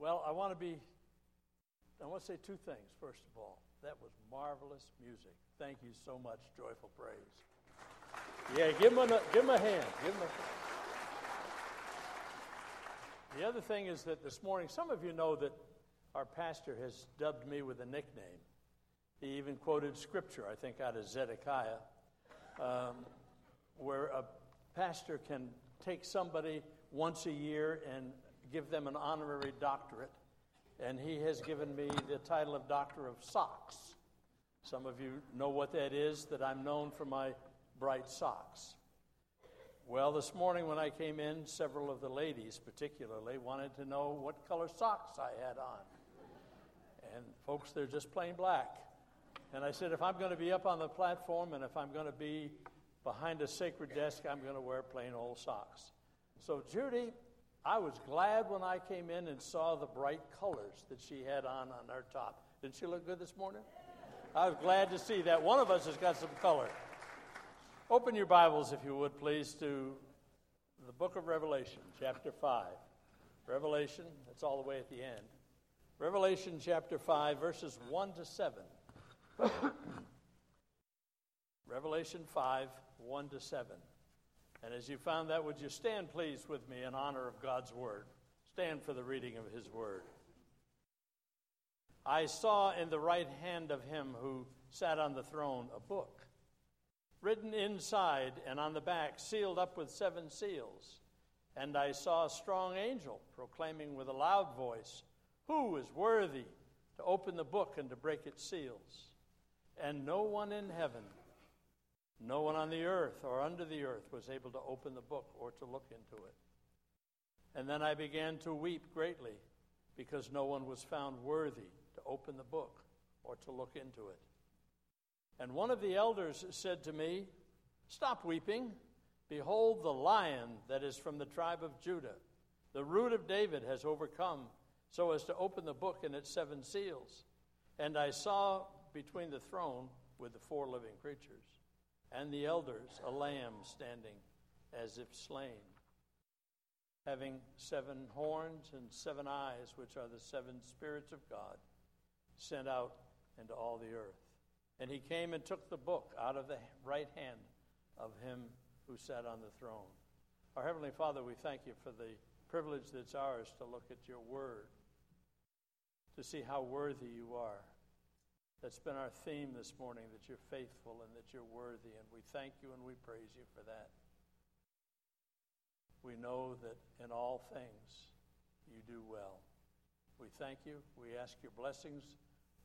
Well, I want to be, I want to say two things, first of all. That was marvelous music. Thank you so much, Joyful Praise. Yeah, give them a, give them a hand. Give them a, the other thing is that this morning, some of you know that our pastor has dubbed me with a nickname. He even quoted scripture, I think, out of Zedekiah, um, where a pastor can take somebody once a year and give them an honorary doctorate. And he has given me the title of Doctor of Socks. Some of you know what that is, that I'm known for my bright socks. Well, this morning when I came in, several of the ladies, particularly, wanted to know what color socks I had on. And folks, they're just plain black. And I said, if I'm going to be up on the platform and if I'm going to be behind a sacred desk, I'm going to wear plain old socks. So, Judy, I was glad when I came in and saw the bright colors that she had on on her top. Didn't she look good this morning? I was glad to see that. One of us has got some color. Open your Bibles, if you would, please, to the book of Revelation, chapter 5. Revelation, that's all the way at the end. Revelation chapter 5, verses 1 to 7. Revelation 5, 1 to 7. And as you found that, would you stand, please, with me in honor of God's word? Stand for the reading of his word. I saw in the right hand of him who sat on the throne a book, written inside and on the back, sealed up with seven seals. And I saw a strong angel proclaiming with a loud voice, Who is worthy to open the book and to break its seals? And no one in heaven, no one on the earth or under the earth was able to open the book or to look into it. And then I began to weep greatly because no one was found worthy to open the book or to look into it. And one of the elders said to me, Stop weeping. Behold, the lion that is from the tribe of Judah, the root of David, has overcome so as to open the book and its seven seals. And I saw between the throne with the four living creatures and the elders a lamb standing as if slain, having seven horns and seven eyes, which are the seven spirits of God sent out into all the earth. And he came and took the book out of the right hand of him who sat on the throne. Our Heavenly Father, we thank you for the privilege that's ours to look at your word, to see how worthy you are. That's been our theme this morning that you're faithful and that you're worthy, and we thank you and we praise you for that. We know that in all things you do well. We thank you. We ask your blessings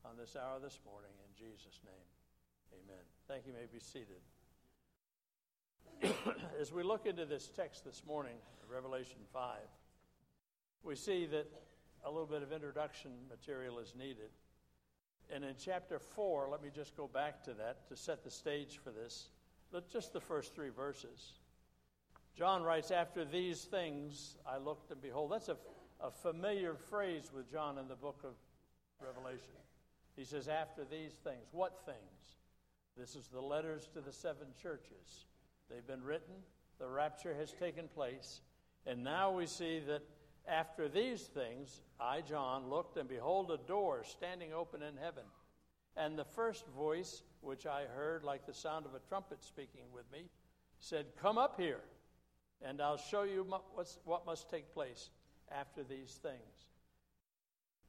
on this hour this morning in Jesus' name. Amen. Thank you. you may be seated. As we look into this text this morning, Revelation 5, we see that a little bit of introduction material is needed. And in chapter 4, let me just go back to that to set the stage for this. Just the first three verses. John writes, After these things I looked and behold. That's a, a familiar phrase with John in the book of Revelation. He says, After these things. What things? This is the letters to the seven churches. They've been written, the rapture has taken place, and now we see that after these things, I, John, looked, and behold, a door standing open in heaven. And the first voice, which I heard like the sound of a trumpet speaking with me, said, Come up here, and I'll show you what must take place after these things.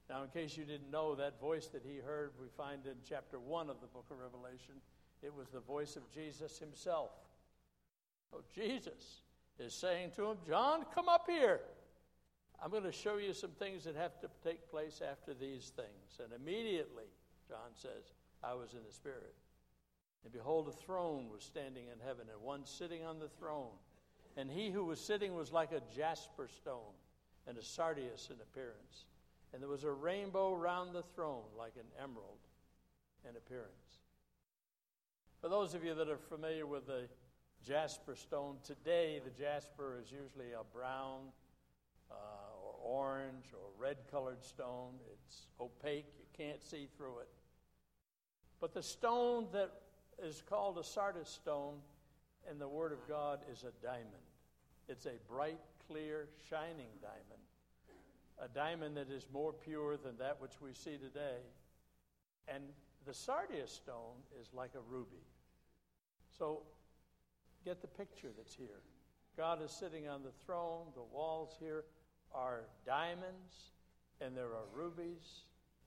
Now, in case you didn't know, that voice that he heard, we find in chapter 1 of the book of Revelation, it was the voice of Jesus himself. So, Jesus is saying to him, John, come up here. I'm going to show you some things that have to take place after these things. And immediately, John says, I was in the Spirit. And behold, a throne was standing in heaven, and one sitting on the throne. And he who was sitting was like a jasper stone, and a sardius in appearance. And there was a rainbow round the throne, like an emerald in appearance. For those of you that are familiar with the jasper stone, today the jasper is usually a brown orange or red colored stone. It's opaque, you can't see through it. But the stone that is called a sardis stone in the Word of God is a diamond. It's a bright, clear, shining diamond. a diamond that is more pure than that which we see today. And the sardius stone is like a ruby. So get the picture that's here. God is sitting on the throne. The walls here are diamonds, and there are rubies,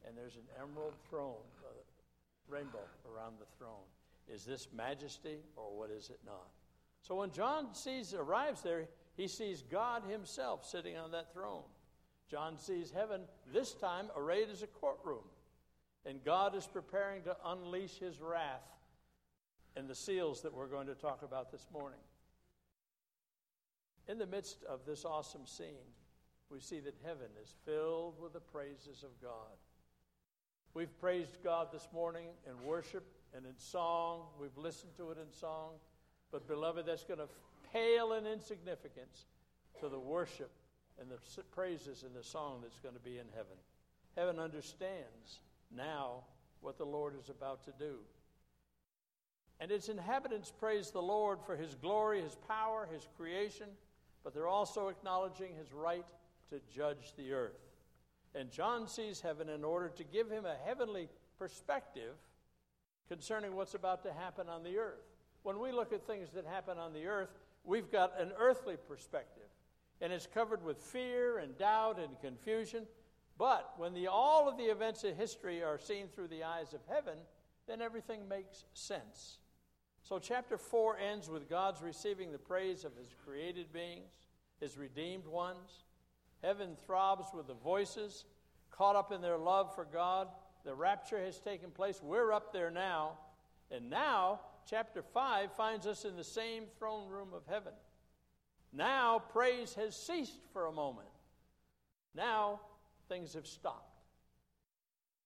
and there's an emerald throne, uh, rainbow around the throne. Is this majesty, or what is it not? So when John sees arrives there, he sees God Himself sitting on that throne. John sees heaven this time arrayed as a courtroom, and God is preparing to unleash His wrath and the seals that we're going to talk about this morning. In the midst of this awesome scene, we see that heaven is filled with the praises of God. We've praised God this morning in worship and in song. We've listened to it in song. But, beloved, that's going to pale in insignificance to the worship and the praises and the song that's going to be in heaven. Heaven understands now what the Lord is about to do. And its inhabitants praise the Lord for his glory, his power, his creation, but they're also acknowledging his right to judge the earth. And John sees heaven in order to give him a heavenly perspective concerning what's about to happen on the earth. When we look at things that happen on the earth, we've got an earthly perspective, and it's covered with fear and doubt and confusion. But when the, all of the events of history are seen through the eyes of heaven, then everything makes sense. So, chapter 4 ends with God's receiving the praise of his created beings, his redeemed ones. Heaven throbs with the voices caught up in their love for God. The rapture has taken place. We're up there now. And now, chapter 5 finds us in the same throne room of heaven. Now, praise has ceased for a moment. Now, things have stopped.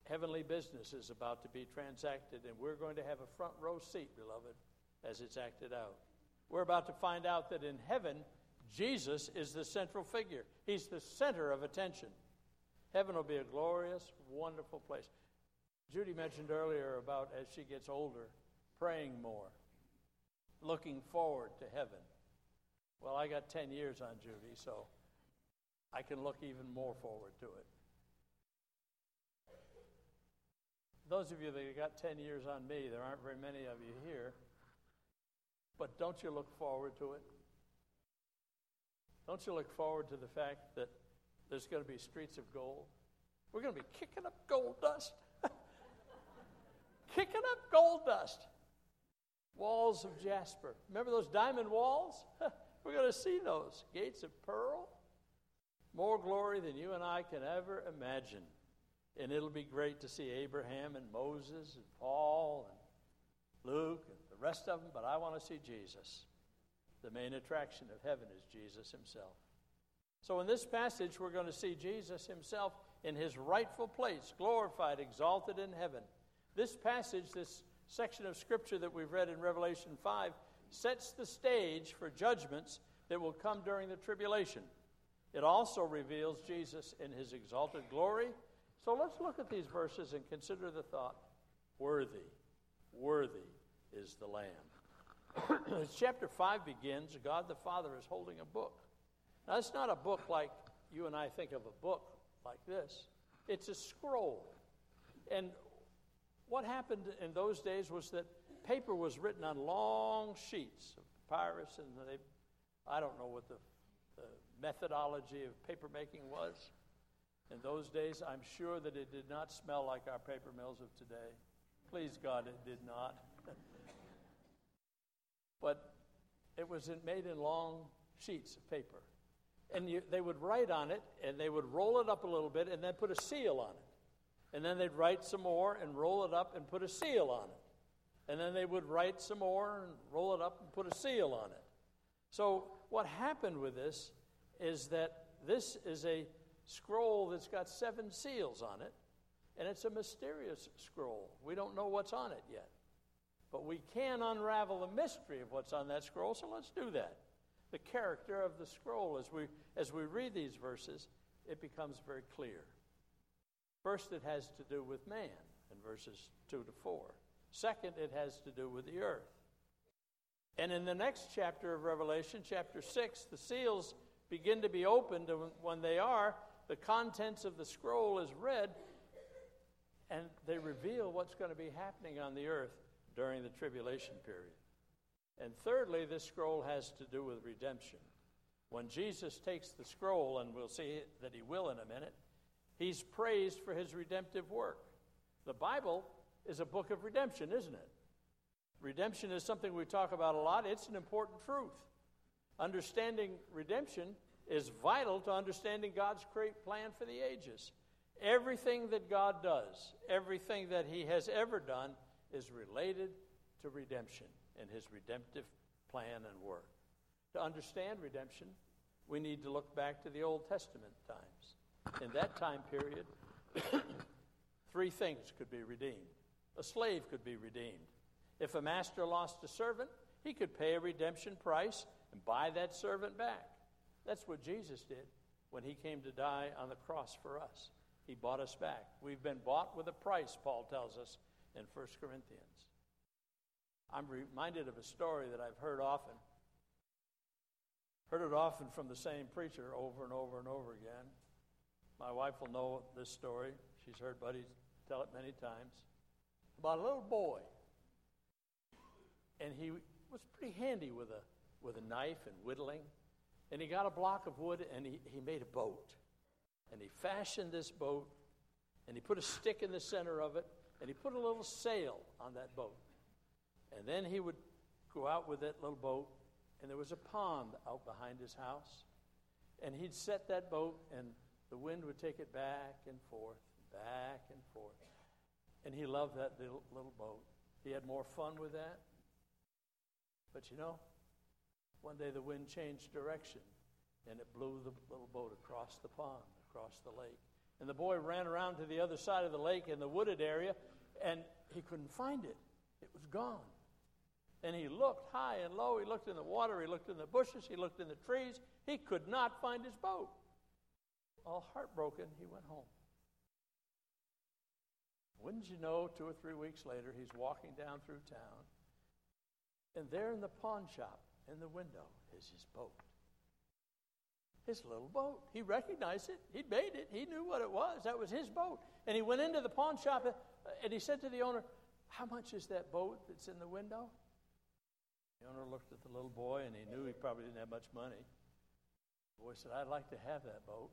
Heavenly business is about to be transacted, and we're going to have a front row seat, beloved, as it's acted out. We're about to find out that in heaven, Jesus is the central figure, He's the center of attention. Heaven will be a glorious, wonderful place. Judy mentioned earlier about as she gets older, praying more, looking forward to heaven. Well, I got 10 years on Judy, so I can look even more forward to it. Those of you that got 10 years on me, there aren't very many of you here, but don't you look forward to it? Don't you look forward to the fact that there's going to be streets of gold? We're going to be kicking up gold dust. kicking up gold dust. Walls of jasper. Remember those diamond walls? We're going to see those. Gates of pearl. More glory than you and I can ever imagine. And it'll be great to see Abraham and Moses and Paul and Luke and the rest of them, but I want to see Jesus. The main attraction of heaven is Jesus himself. So in this passage, we're going to see Jesus himself in his rightful place, glorified, exalted in heaven. This passage, this section of scripture that we've read in Revelation 5, sets the stage for judgments that will come during the tribulation. It also reveals Jesus in his exalted glory. So let's look at these verses and consider the thought worthy, worthy is the Lamb. As chapter 5 begins, God the Father is holding a book. Now, it's not a book like you and I think of a book like this, it's a scroll. And what happened in those days was that paper was written on long sheets of papyrus, and they, I don't know what the, the methodology of paper making was. In those days, I'm sure that it did not smell like our paper mills of today. Please God, it did not. But it was made in long sheets of paper. And you, they would write on it, and they would roll it up a little bit, and then put a seal on it. And then they'd write some more and roll it up and put a seal on it. And then they would write some more and roll it up and put a seal on it. So, what happened with this is that this is a scroll that's got seven seals on it, and it's a mysterious scroll. We don't know what's on it yet. But we can unravel the mystery of what's on that scroll, so let's do that. The character of the scroll, as we, as we read these verses, it becomes very clear. First, it has to do with man in verses 2 to 4. Second, it has to do with the earth. And in the next chapter of Revelation, chapter 6, the seals begin to be opened, and when they are, the contents of the scroll is read, and they reveal what's going to be happening on the earth during the tribulation period. And thirdly, this scroll has to do with redemption. When Jesus takes the scroll, and we'll see that he will in a minute, he's praised for his redemptive work. The Bible is a book of redemption, isn't it? Redemption is something we talk about a lot. It's an important truth. Understanding redemption is vital to understanding God's great plan for the ages. Everything that God does, everything that He has ever done, is related to redemption and His redemptive plan and work. To understand redemption, we need to look back to the Old Testament times. In that time period, three things could be redeemed. A slave could be redeemed. If a master lost a servant, he could pay a redemption price and buy that servant back. That's what Jesus did when he came to die on the cross for us. He bought us back. We've been bought with a price, Paul tells us in 1 Corinthians. I'm reminded of a story that I've heard often. Heard it often from the same preacher over and over and over again. My wife will know this story. She's heard buddies tell it many times. About a little boy. And he was pretty handy with a, with a knife and whittling. And he got a block of wood and he, he made a boat. And he fashioned this boat and he put a stick in the center of it and he put a little sail on that boat. And then he would go out with that little boat and there was a pond out behind his house. And he'd set that boat and the wind would take it back and forth, back and forth. And he loved that little, little boat. He had more fun with that. But you know, one day the wind changed direction and it blew the little boat across the pond, across the lake. And the boy ran around to the other side of the lake in the wooded area and he couldn't find it. It was gone. And he looked high and low. He looked in the water. He looked in the bushes. He looked in the trees. He could not find his boat. All heartbroken, he went home. Wouldn't you know, two or three weeks later, he's walking down through town. And there in the pawn shop, in the window is his boat. His little boat. He recognized it. He'd made it. He knew what it was. That was his boat. And he went into the pawn shop and he said to the owner, How much is that boat that's in the window? The owner looked at the little boy and he knew he probably didn't have much money. The boy said, I'd like to have that boat.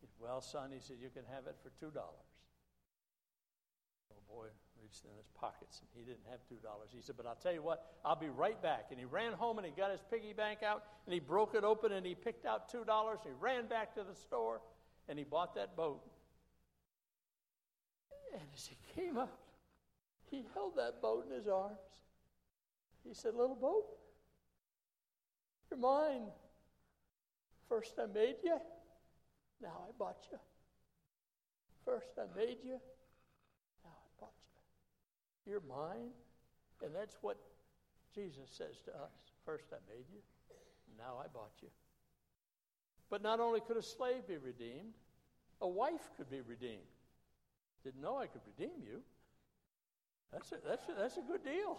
He said, well, son, he said, you can have it for $2. The little boy reached in his pockets and he didn't have $2. He said, But I'll tell you what, I'll be right back. And he ran home and he got his piggy bank out and he broke it open and he picked out $2 and he ran back to the store and he bought that boat. And as he came up, he held that boat in his arms. He said, Little boat, you're mine. First I made you, now I bought you. First I made you, now I bought you. you're mine. And that's what Jesus says to us. First I made you, now I bought you. But not only could a slave be redeemed, a wife could be redeemed. Didn't know I could redeem you. That's a, that's a, that's a good deal.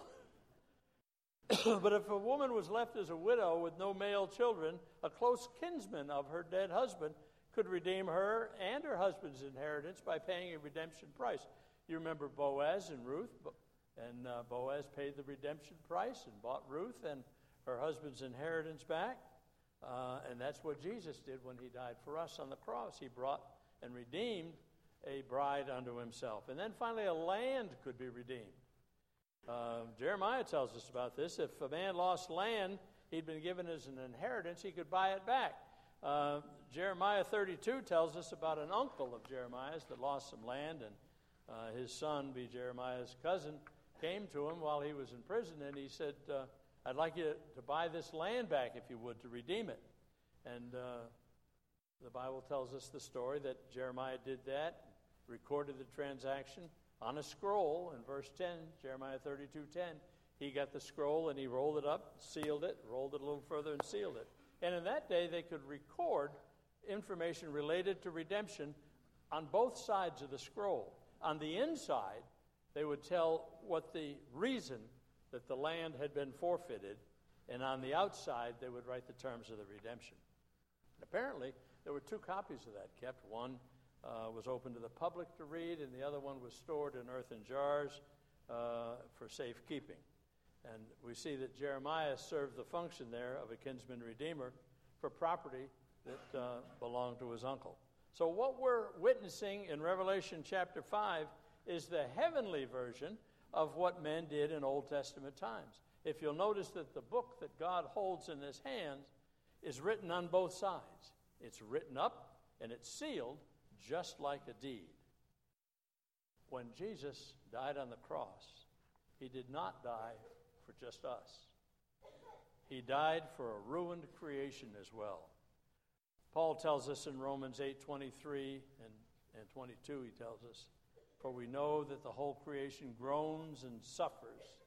but if a woman was left as a widow with no male children, a close kinsman of her dead husband could redeem her and her husband's inheritance by paying a redemption price. You remember Boaz and Ruth, and uh, Boaz paid the redemption price and bought Ruth and her husband's inheritance back. Uh, and that's what Jesus did when he died for us on the cross. He brought and redeemed a bride unto himself. And then finally, a land could be redeemed. Uh, Jeremiah tells us about this. If a man lost land he'd been given as an inheritance, he could buy it back. Uh, Jeremiah 32 tells us about an uncle of Jeremiah's that lost some land and uh, his son, be Jeremiah's cousin, came to him while he was in prison and he said, uh, I'd like you to buy this land back if you would, to redeem it. And uh, the Bible tells us the story that Jeremiah did that, recorded the transaction on a scroll in verse 10, Jeremiah 32 10. He got the scroll and he rolled it up, sealed it, rolled it a little further, and sealed it. And in that day, they could record information related to redemption on both sides of the scroll. On the inside, they would tell what the reason that the land had been forfeited, and on the outside, they would write the terms of the redemption. And apparently, There were two copies of that kept. One uh, was open to the public to read, and the other one was stored in earthen jars uh, for safekeeping. And we see that Jeremiah served the function there of a kinsman redeemer for property that uh, belonged to his uncle. So, what we're witnessing in Revelation chapter 5 is the heavenly version of what men did in Old Testament times. If you'll notice that the book that God holds in his hands is written on both sides, it's written up and it's sealed just like a deed. When Jesus died on the cross, he did not die for just us. He died for a ruined creation as well. Paul tells us in Romans 8:23 and, and 22 he tells us, "For we know that the whole creation groans and suffers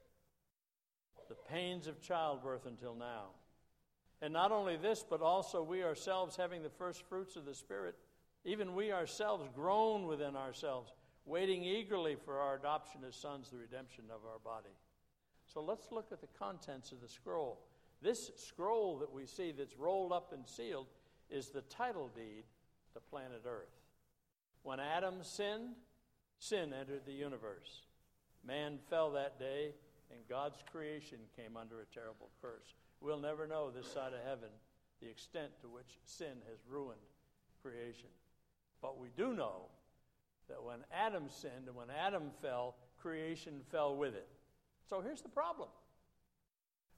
the pains of childbirth until now. And not only this, but also we ourselves having the first fruits of the Spirit, even we ourselves groan within ourselves, waiting eagerly for our adoption as sons, the redemption of our body." So let's look at the contents of the scroll. This scroll that we see that's rolled up and sealed is the title deed to planet Earth. When Adam sinned, sin entered the universe. Man fell that day, and God's creation came under a terrible curse. We'll never know this side of heaven the extent to which sin has ruined creation. But we do know that when Adam sinned and when Adam fell, creation fell with it. So here's the problem.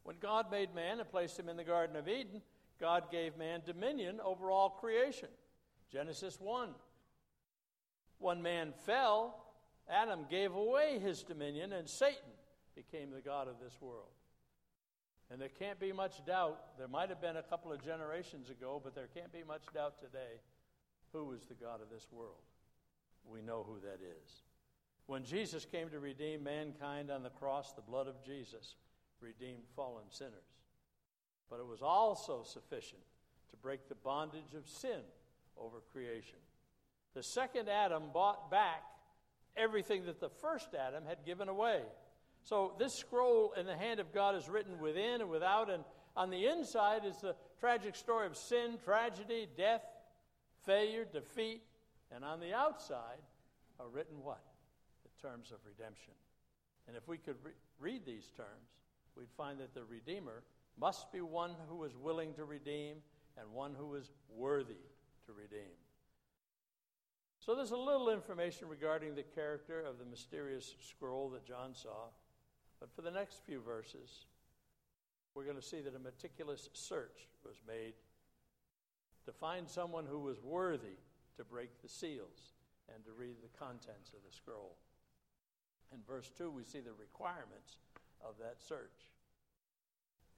When God made man and placed him in the Garden of Eden, God gave man dominion over all creation. Genesis 1. When man fell, Adam gave away his dominion, and Satan became the God of this world. And there can't be much doubt, there might have been a couple of generations ago, but there can't be much doubt today who is the God of this world. We know who that is. When Jesus came to redeem mankind on the cross, the blood of Jesus redeemed fallen sinners. But it was also sufficient to break the bondage of sin over creation. The second Adam bought back everything that the first Adam had given away. So this scroll in the hand of God is written within and without, and on the inside is the tragic story of sin, tragedy, death, failure, defeat, and on the outside are written what? The terms of redemption. And if we could re- read these terms, we'd find that the Redeemer must be one who is willing to redeem and one who is worthy to redeem. So there's a little information regarding the character of the mysterious scroll that John saw. But for the next few verses, we're going to see that a meticulous search was made to find someone who was worthy to break the seals and to read the contents of the scroll. In verse 2, we see the requirements of that search.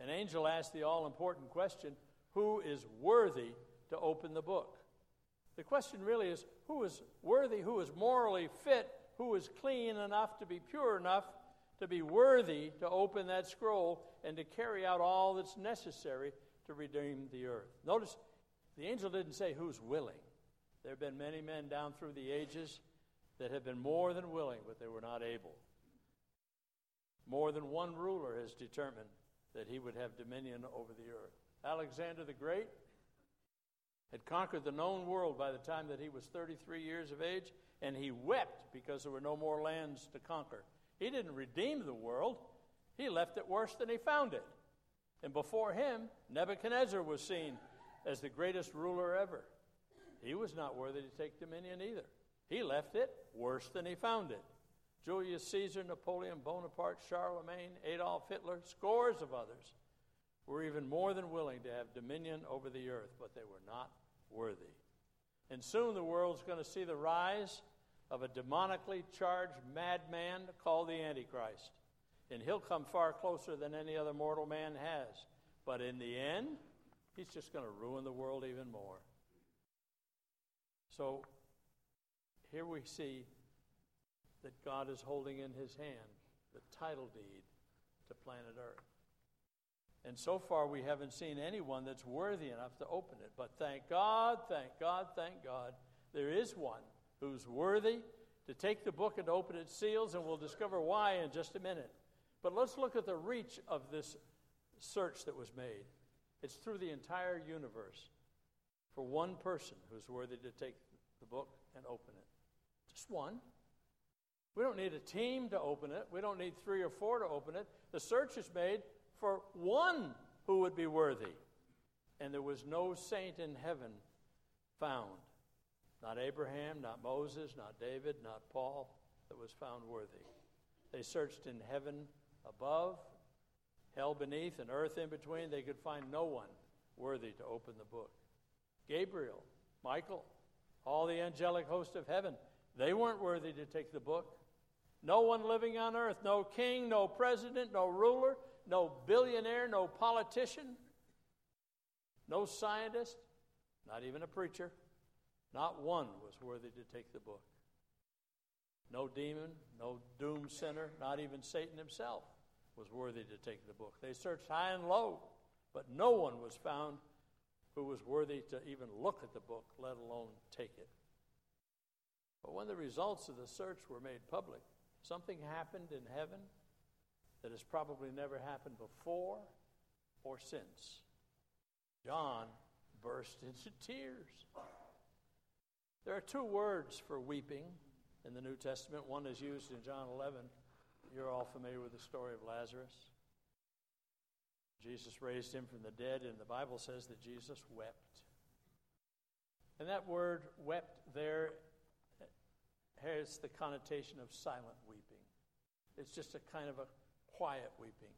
An angel asked the all important question who is worthy to open the book? The question really is who is worthy, who is morally fit, who is clean enough to be pure enough to be worthy to open that scroll and to carry out all that's necessary to redeem the earth. Notice the angel didn't say who's willing. There have been many men down through the ages that have been more than willing, but they were not able. More than one ruler has determined that he would have dominion over the earth. Alexander the Great had conquered the known world by the time that he was 33 years of age, and he wept because there were no more lands to conquer. He didn't redeem the world, he left it worse than he found it. And before him, Nebuchadnezzar was seen as the greatest ruler ever. He was not worthy to take dominion either. He left it worse than he found it. Julius Caesar, Napoleon Bonaparte, Charlemagne, Adolf Hitler, scores of others were even more than willing to have dominion over the earth, but they were not worthy. And soon the world's going to see the rise of a demonically charged madman called the Antichrist. And he'll come far closer than any other mortal man has. But in the end, he's just going to ruin the world even more. So here we see that God is holding in his hand the title deed to planet Earth. And so far, we haven't seen anyone that's worthy enough to open it. But thank God, thank God, thank God, there is one who's worthy to take the book and open its seals, and we'll discover why in just a minute. But let's look at the reach of this search that was made. It's through the entire universe. for one person who's worthy to take the book and open it. Just one. We don't need a team to open it. We don't need three or four to open it. The search is made for one who would be worthy. And there was no saint in heaven found. Not Abraham, not Moses, not David, not Paul, that was found worthy. They searched in heaven above, hell beneath, and earth in between. They could find no one worthy to open the book. Gabriel, Michael, all the angelic host of heaven, they weren't worthy to take the book. No one living on earth, no king, no president, no ruler, no billionaire, no politician, no scientist, not even a preacher, not one was worthy to take the book. No demon, no doom sinner, not even Satan himself was worthy to take the book. They searched high and low, but no one was found who was worthy to even look at the book, let alone take it. But when the results of the search were made public, something happened in heaven that has probably never happened before or since. John burst into tears. There are two words for weeping in the New Testament. One is used in John 11. You're all familiar with the story of Lazarus. Jesus raised him from the dead, and the Bible says that Jesus wept. And that word wept there has the connotation of silent weeping. It's just a kind of a quiet weeping.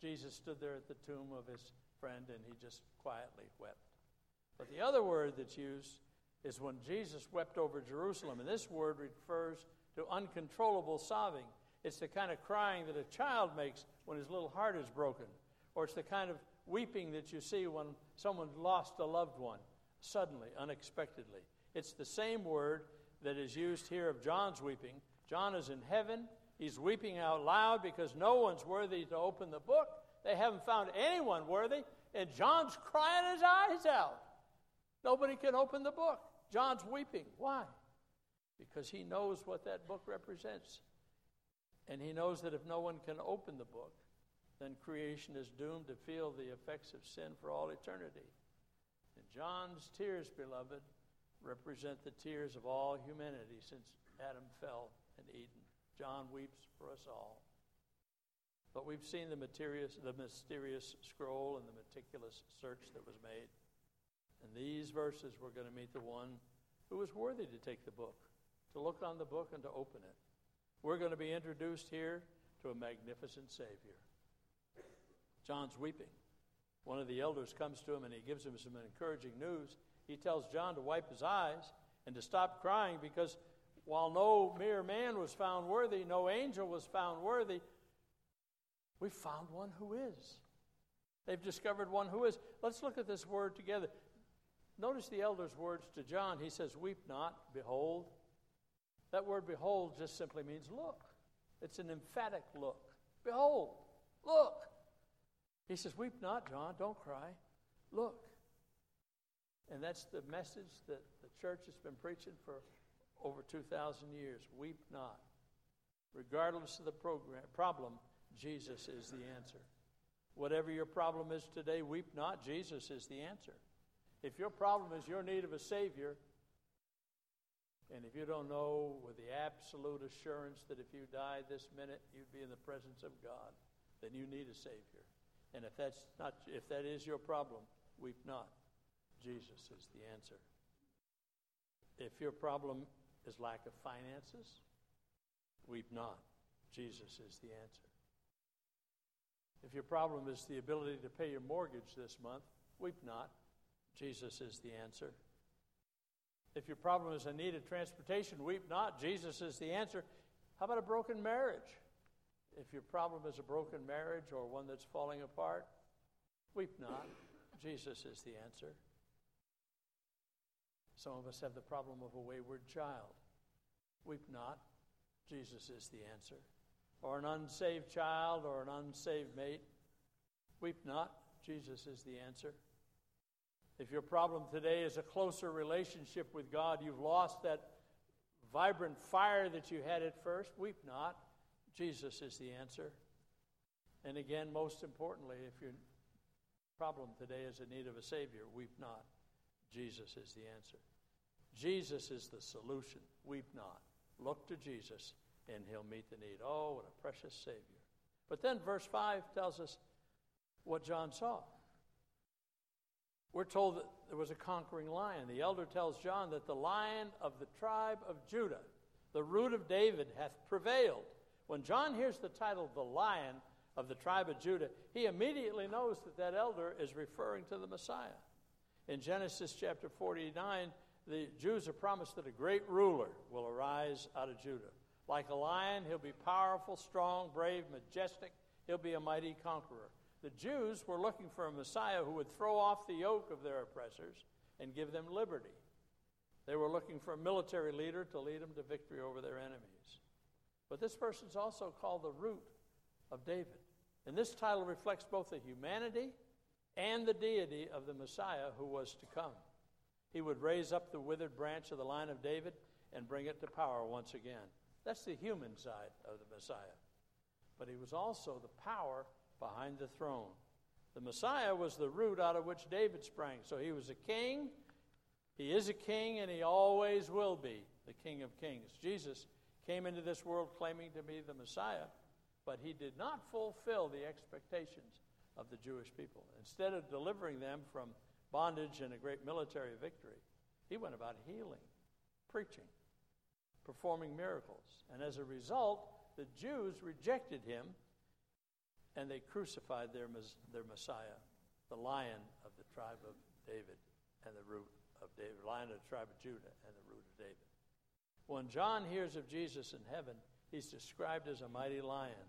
Jesus stood there at the tomb of his friend and he just quietly wept. But the other word that's used is when Jesus wept over Jerusalem. And this word refers to uncontrollable sobbing. It's the kind of crying that a child makes when his little heart is broken, or it's the kind of weeping that you see when someone lost a loved one suddenly, unexpectedly. It's the same word that is used here of John's weeping. John is in heaven. He's weeping out loud because no one's worthy to open the book. They haven't found anyone worthy, and John's crying his eyes out. Nobody can open the book. John's weeping. Why? Because he knows what that book represents. And he knows that if no one can open the book, then creation is doomed to feel the effects of sin for all eternity. And John's tears, beloved, represent the tears of all humanity since Adam fell in Eden. John weeps for us all. But we've seen the mysterious, the mysterious scroll and the meticulous search that was made. In these verses, we're going to meet the one who was worthy to take the book, to look on the book and to open it. We're going to be introduced here to a magnificent Savior. John's weeping. One of the elders comes to him and he gives him some encouraging news. He tells John to wipe his eyes and to stop crying because while no mere man was found worthy, no angel was found worthy, we found one who is. They've discovered one who is. Let's look at this word together. Notice the elder's words to John. He says, Weep not, behold. That word behold just simply means look. It's an emphatic look. Behold, look. He says, Weep not, John, don't cry. Look. And that's the message that the church has been preaching for over 2,000 years. Weep not. Regardless of the program, problem, Jesus is the answer. Whatever your problem is today, weep not. Jesus is the answer. If your problem is your need of a Savior, and if you don't know with the absolute assurance that if you died this minute, you'd be in the presence of God, then you need a Savior. And if that's not if that is your problem, weep not. Jesus is the answer. If your problem is lack of finances, weep not. Jesus is the answer. If your problem is the ability to pay your mortgage this month, weep not. Jesus is the answer. If your problem is a need of transportation, weep not. Jesus is the answer. How about a broken marriage? If your problem is a broken marriage or one that's falling apart, weep not. Jesus is the answer. Some of us have the problem of a wayward child. Weep not. Jesus is the answer. Or an unsaved child or an unsaved mate. Weep not. Jesus is the answer. If your problem today is a closer relationship with God, you've lost that vibrant fire that you had at first, weep not. Jesus is the answer. And again, most importantly, if your problem today is in need of a Savior, weep not. Jesus is the answer. Jesus is the solution. Weep not. Look to Jesus, and he'll meet the need. Oh, what a precious Savior. But then verse 5 tells us what John saw. We're told that there was a conquering lion. The elder tells John that the lion of the tribe of Judah, the root of David, hath prevailed. When John hears the title, the lion of the tribe of Judah, he immediately knows that that elder is referring to the Messiah. In Genesis chapter 49, the Jews are promised that a great ruler will arise out of Judah. Like a lion, he'll be powerful, strong, brave, majestic. He'll be a mighty conqueror. The Jews were looking for a Messiah who would throw off the yoke of their oppressors and give them liberty. They were looking for a military leader to lead them to victory over their enemies. But this person is also called the root of David. And this title reflects both the humanity and the deity of the Messiah who was to come. He would raise up the withered branch of the line of David and bring it to power once again. That's the human side of the Messiah. But he was also the power behind the throne. The Messiah was the root out of which David sprang. So he was a king, he is a king, and he always will be the King of Kings. Jesus came into this world claiming to be the Messiah, but he did not fulfill the expectations of the Jewish people. Instead of delivering them from bondage and a great military victory, he went about healing, preaching, performing miracles. And as a result, the Jews rejected him and they crucified their, their Messiah, the lion of the tribe of David and the root of David, lion of the tribe of Judah and the root of David. When John hears of Jesus in heaven, he's described as a mighty lion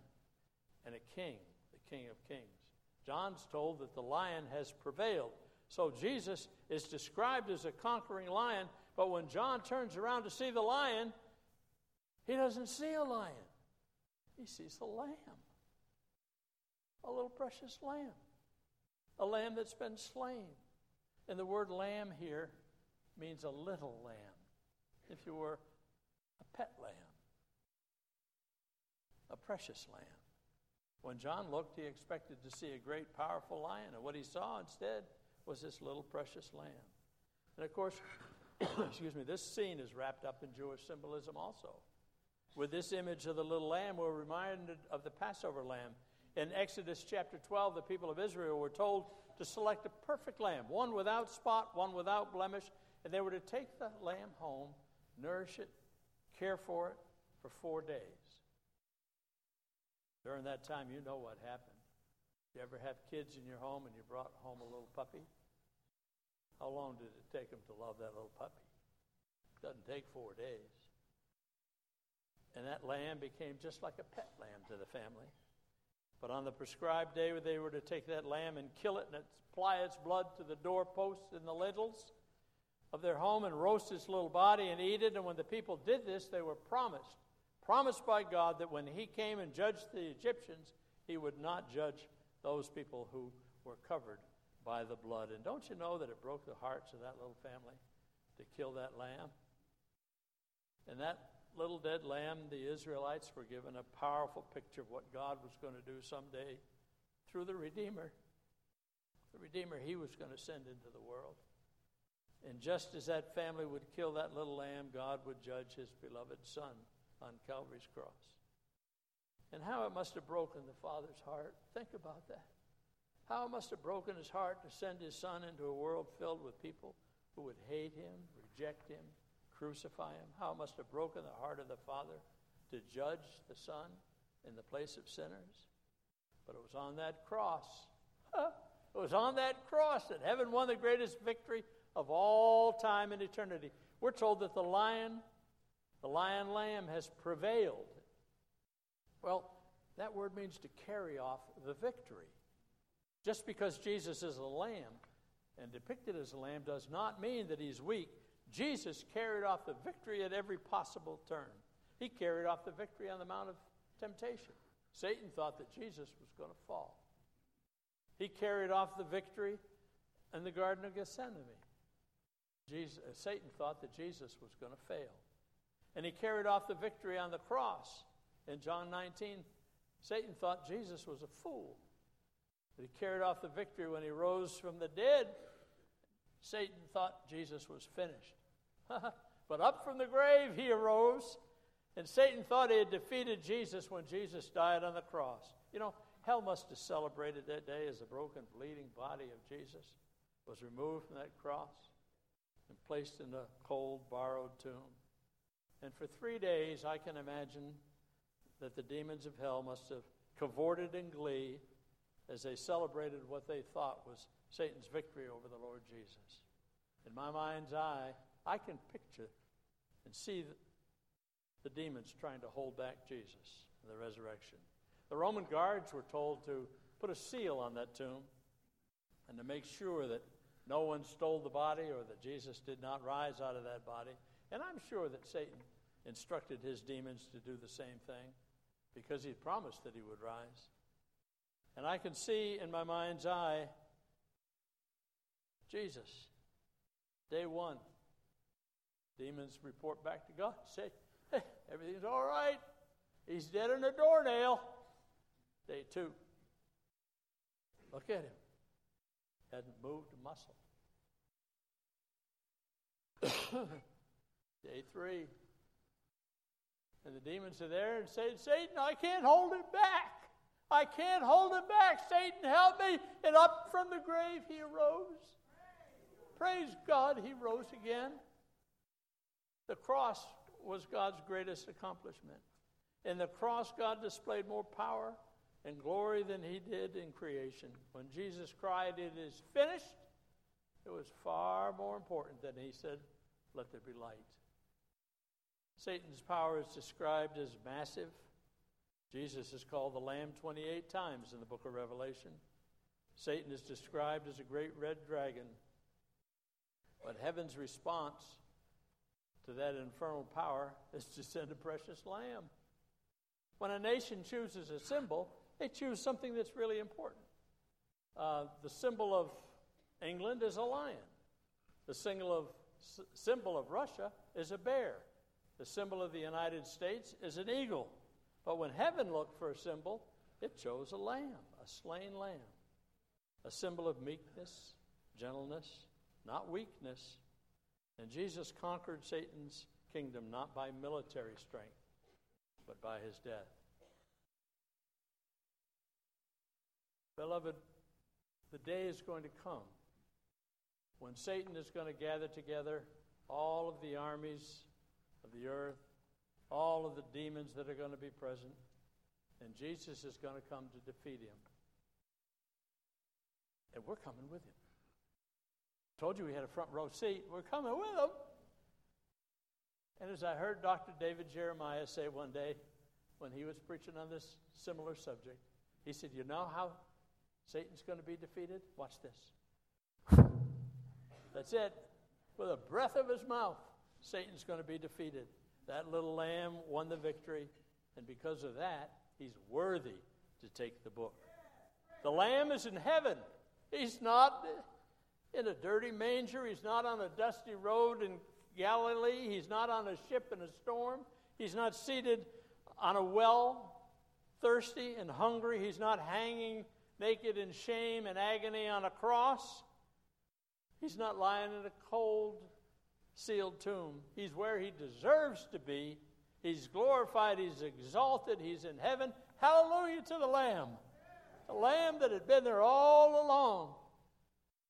and a king, the king of kings. John's told that the lion has prevailed. So Jesus is described as a conquering lion, but when John turns around to see the lion, he doesn't see a lion, he sees the lamb. A little precious lamb. A lamb that's been slain. And the word lamb here means a little lamb. If you were a pet lamb, a precious lamb. When John looked, he expected to see a great, powerful lion, and what he saw instead was this little precious lamb. And of course, excuse me, this scene is wrapped up in Jewish symbolism also. With this image of the little lamb, we're reminded of the Passover lamb. In Exodus chapter 12, the people of Israel were told to select a perfect lamb, one without spot, one without blemish, and they were to take the lamb home, nourish it, care for it for four days. During that time, you know what happened. You ever have kids in your home and you brought home a little puppy? How long did it take them to love that little puppy? It doesn't take four days. And that lamb became just like a pet lamb to the family. But on the prescribed day, they were to take that lamb and kill it and apply its blood to the doorposts and the lintels of their home and roast its little body and eat it. And when the people did this, they were promised promised by God that when he came and judged the Egyptians, he would not judge those people who were covered by the blood. And don't you know that it broke the hearts of that little family to kill that lamb? And that little dead lamb, the Israelites were given a powerful picture of what God was going to do someday through the Redeemer. The Redeemer he was going to send into the world. And just as that family would kill that little lamb, God would judge his beloved son on Calvary's cross. And how it must have broken the Father's heart. Think about that. How it must have broken his heart to send his son into a world filled with people who would hate him, reject him, crucify him. How it must have broken the heart of the Father to judge the Son in the place of sinners. But it was on that cross. It was on that cross that heaven won the greatest victory of all time and eternity. We're told that the lion the lion lamb has prevailed. Well, that word means to carry off the victory. Just because Jesus is a lamb and depicted as a lamb does not mean that he's weak. Jesus carried off the victory at every possible turn. He carried off the victory on the Mount of Temptation. Satan thought that Jesus was going to fall. He carried off the victory in the Garden of Gethsemane. Jesus, uh, Satan thought that Jesus was going to fail. And he carried off the victory on the cross. In John 19, Satan thought Jesus was a fool. But he carried off the victory when he rose from the dead. Satan thought Jesus was finished. but up from the grave he arose, and Satan thought he had defeated Jesus when Jesus died on the cross. You know, hell must have celebrated that day as the broken, bleeding body of Jesus was removed from that cross and placed in a cold, borrowed tomb. And for three days, I can imagine that the demons of hell must have cavorted in glee as they celebrated what they thought was Satan's victory over the Lord Jesus. In my mind's eye, I can picture and see the, the demons trying to hold back Jesus in the resurrection. The Roman guards were told to put a seal on that tomb and to make sure that no one stole the body or that Jesus did not rise out of that body. And I'm sure that Satan instructed his demons to do the same thing because he promised that he would rise. And I can see in my mind's eye Jesus, day one. Demons report back to God, and say, hey, everything's all right. He's dead in a doornail. Day two. Look at him. Hadn't moved a muscle. Day three. And the demons are there and say, Satan, I can't hold it back. I can't hold it back. Satan, help me. And up from the grave he arose. Praise God, he rose again. The cross was God's greatest accomplishment. In the cross, God displayed more power and glory than he did in creation. When Jesus cried, It is finished, it was far more important than he said, Let there be light. Satan's power is described as massive. Jesus is called the Lamb 28 times in the book of Revelation. Satan is described as a great red dragon. But heaven's response to that infernal power is to send a precious lamb. When a nation chooses a symbol, they choose something that's really important. Uh, the symbol of England is a lion. The symbol of, symbol of Russia is a bear. The symbol of the United States is an eagle. But when heaven looked for a symbol, it chose a lamb, a slain lamb, a symbol of meekness, gentleness, not weakness. And Jesus conquered Satan's kingdom not by military strength, but by his death. Beloved, the day is going to come when Satan is going to gather together all of the armies of the earth, all of the demons that are going to be present, and Jesus is going to come to defeat him. And we're coming with him. Told you we had a front row seat. We're coming with them. And as I heard Dr. David Jeremiah say one day when he was preaching on this similar subject, he said, You know how Satan's going to be defeated? Watch this. That's it. With a breath of his mouth, Satan's going to be defeated. That little lamb won the victory, and because of that, he's worthy to take the book. The lamb is in heaven. He's not in a dirty manger. He's not on a dusty road in Galilee. He's not on a ship in a storm. He's not seated on a well, thirsty and hungry. He's not hanging naked in shame and agony on a cross. He's not lying in a cold, sealed tomb. He's where he deserves to be. He's glorified, he's exalted, he's in heaven. Hallelujah to the Lamb. The Lamb that had been there all along.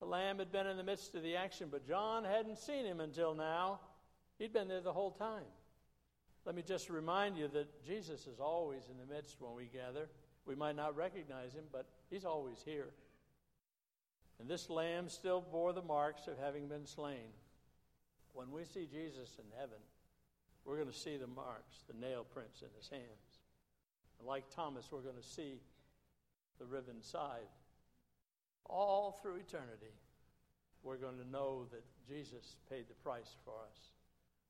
The Lamb had been in the midst of the action, but John hadn't seen him until now. He'd been there the whole time. Let me just remind you that Jesus is always in the midst when we gather. We might not recognize him, but he's always here. And this lamb still bore the marks of having been slain. When we see Jesus in heaven, we're going to see the marks, the nail prints in his hands. And like Thomas, we're going to see the riven side. All through eternity, we're going to know that Jesus paid the price for us.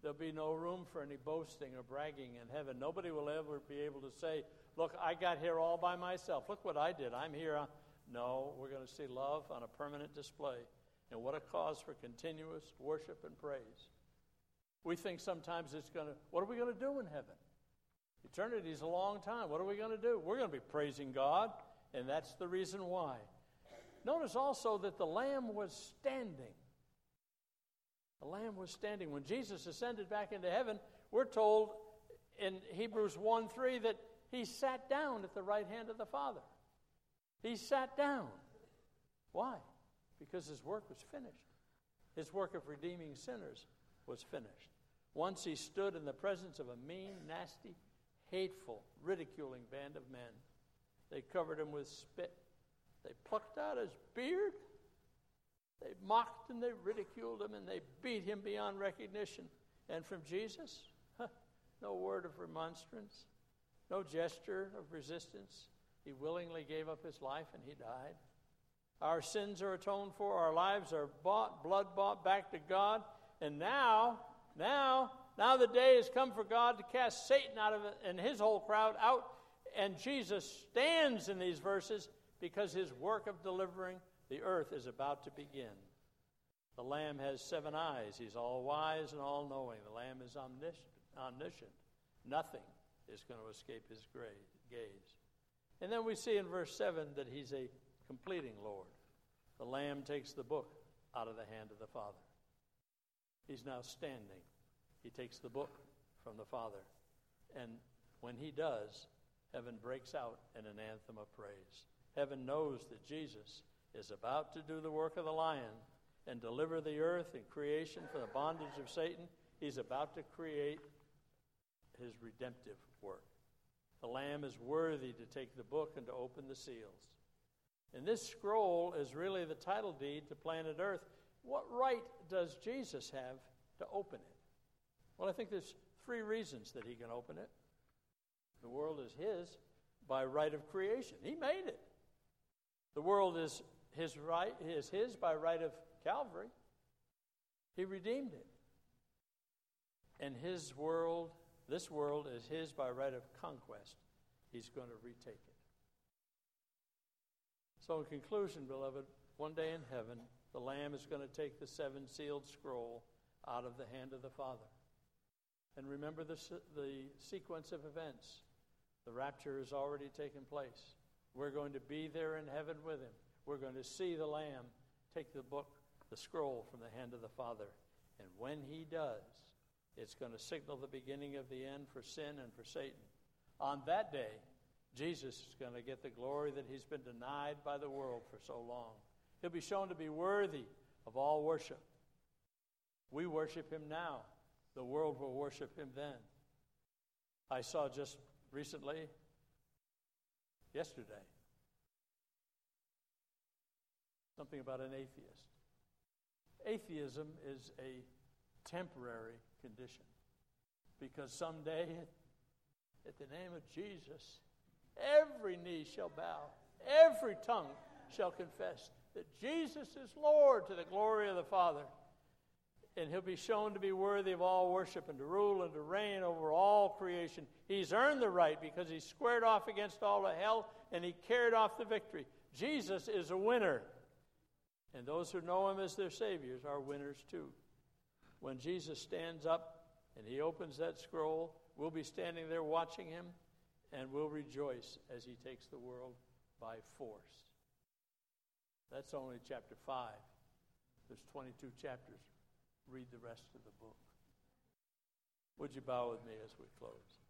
There'll be no room for any boasting or bragging in heaven. Nobody will ever be able to say, Look, I got here all by myself. Look what I did. I'm here. No, we're going to see love on a permanent display. And what a cause for continuous worship and praise. We think sometimes it's going to, what are we going to do in heaven? Eternity is a long time. What are we going to do? We're going to be praising God, and that's the reason why. Notice also that the Lamb was standing. The Lamb was standing. When Jesus ascended back into heaven, we're told in Hebrews 1 3 that he sat down at the right hand of the Father. He sat down. Why? Because his work was finished. His work of redeeming sinners was finished. Once he stood in the presence of a mean, nasty, hateful, ridiculing band of men. They covered him with spit. They plucked out his beard. They mocked and they ridiculed him and they beat him beyond recognition. And from Jesus, huh, no word of remonstrance, no gesture of resistance. He willingly gave up his life and he died. Our sins are atoned for, our lives are bought, blood bought back to God. And now, now, now the day has come for God to cast Satan out of it and his whole crowd out. And Jesus stands in these verses because his work of delivering the earth is about to begin. The Lamb has seven eyes. He's all wise and all knowing. The Lamb is omniscient. Nothing is going to escape his gaze. And then we see in verse 7 that he's a completing Lord. The Lamb takes the book out of the hand of the Father. He's now standing. He takes the book from the Father. And when he does, heaven breaks out in an anthem of praise. Heaven knows that Jesus is about to do the work of the lion and deliver the earth and creation from the bondage of Satan. He's about to create his redemptive work. The Lamb is worthy to take the book and to open the seals. And this scroll is really the title deed to planet Earth. What right does Jesus have to open it? Well, I think there's three reasons that he can open it. The world is his by right of creation. He made it. The world is his right is his by right of Calvary. He redeemed it. And his world, this world is his by right of conquest. He's going to retake it. So, in conclusion, beloved, one day in heaven, the Lamb is going to take the seven sealed scroll out of the hand of the Father. And remember the, the sequence of events. The rapture has already taken place. We're going to be there in heaven with him. We're going to see the Lamb take the book, the scroll from the hand of the Father. And when he does, it's going to signal the beginning of the end for sin and for Satan. On that day, Jesus is going to get the glory that he's been denied by the world for so long. He'll be shown to be worthy of all worship. We worship him now. The world will worship him then. I saw just recently, yesterday, something about an atheist. Atheism is a temporary condition because someday, at the name of Jesus, every knee shall bow, every tongue shall confess that Jesus is Lord to the glory of the Father. And he'll be shown to be worthy of all worship and to rule and to reign over all creation. He's earned the right because he squared off against all of hell and he carried off the victory. Jesus is a winner. And those who know him as their saviors are winners too. When Jesus stands up and he opens that scroll, we'll be standing there watching him and we'll rejoice as he takes the world by force. That's only chapter 5. There's 22 chapters. Read the rest of the book. Would you bow with me as we close?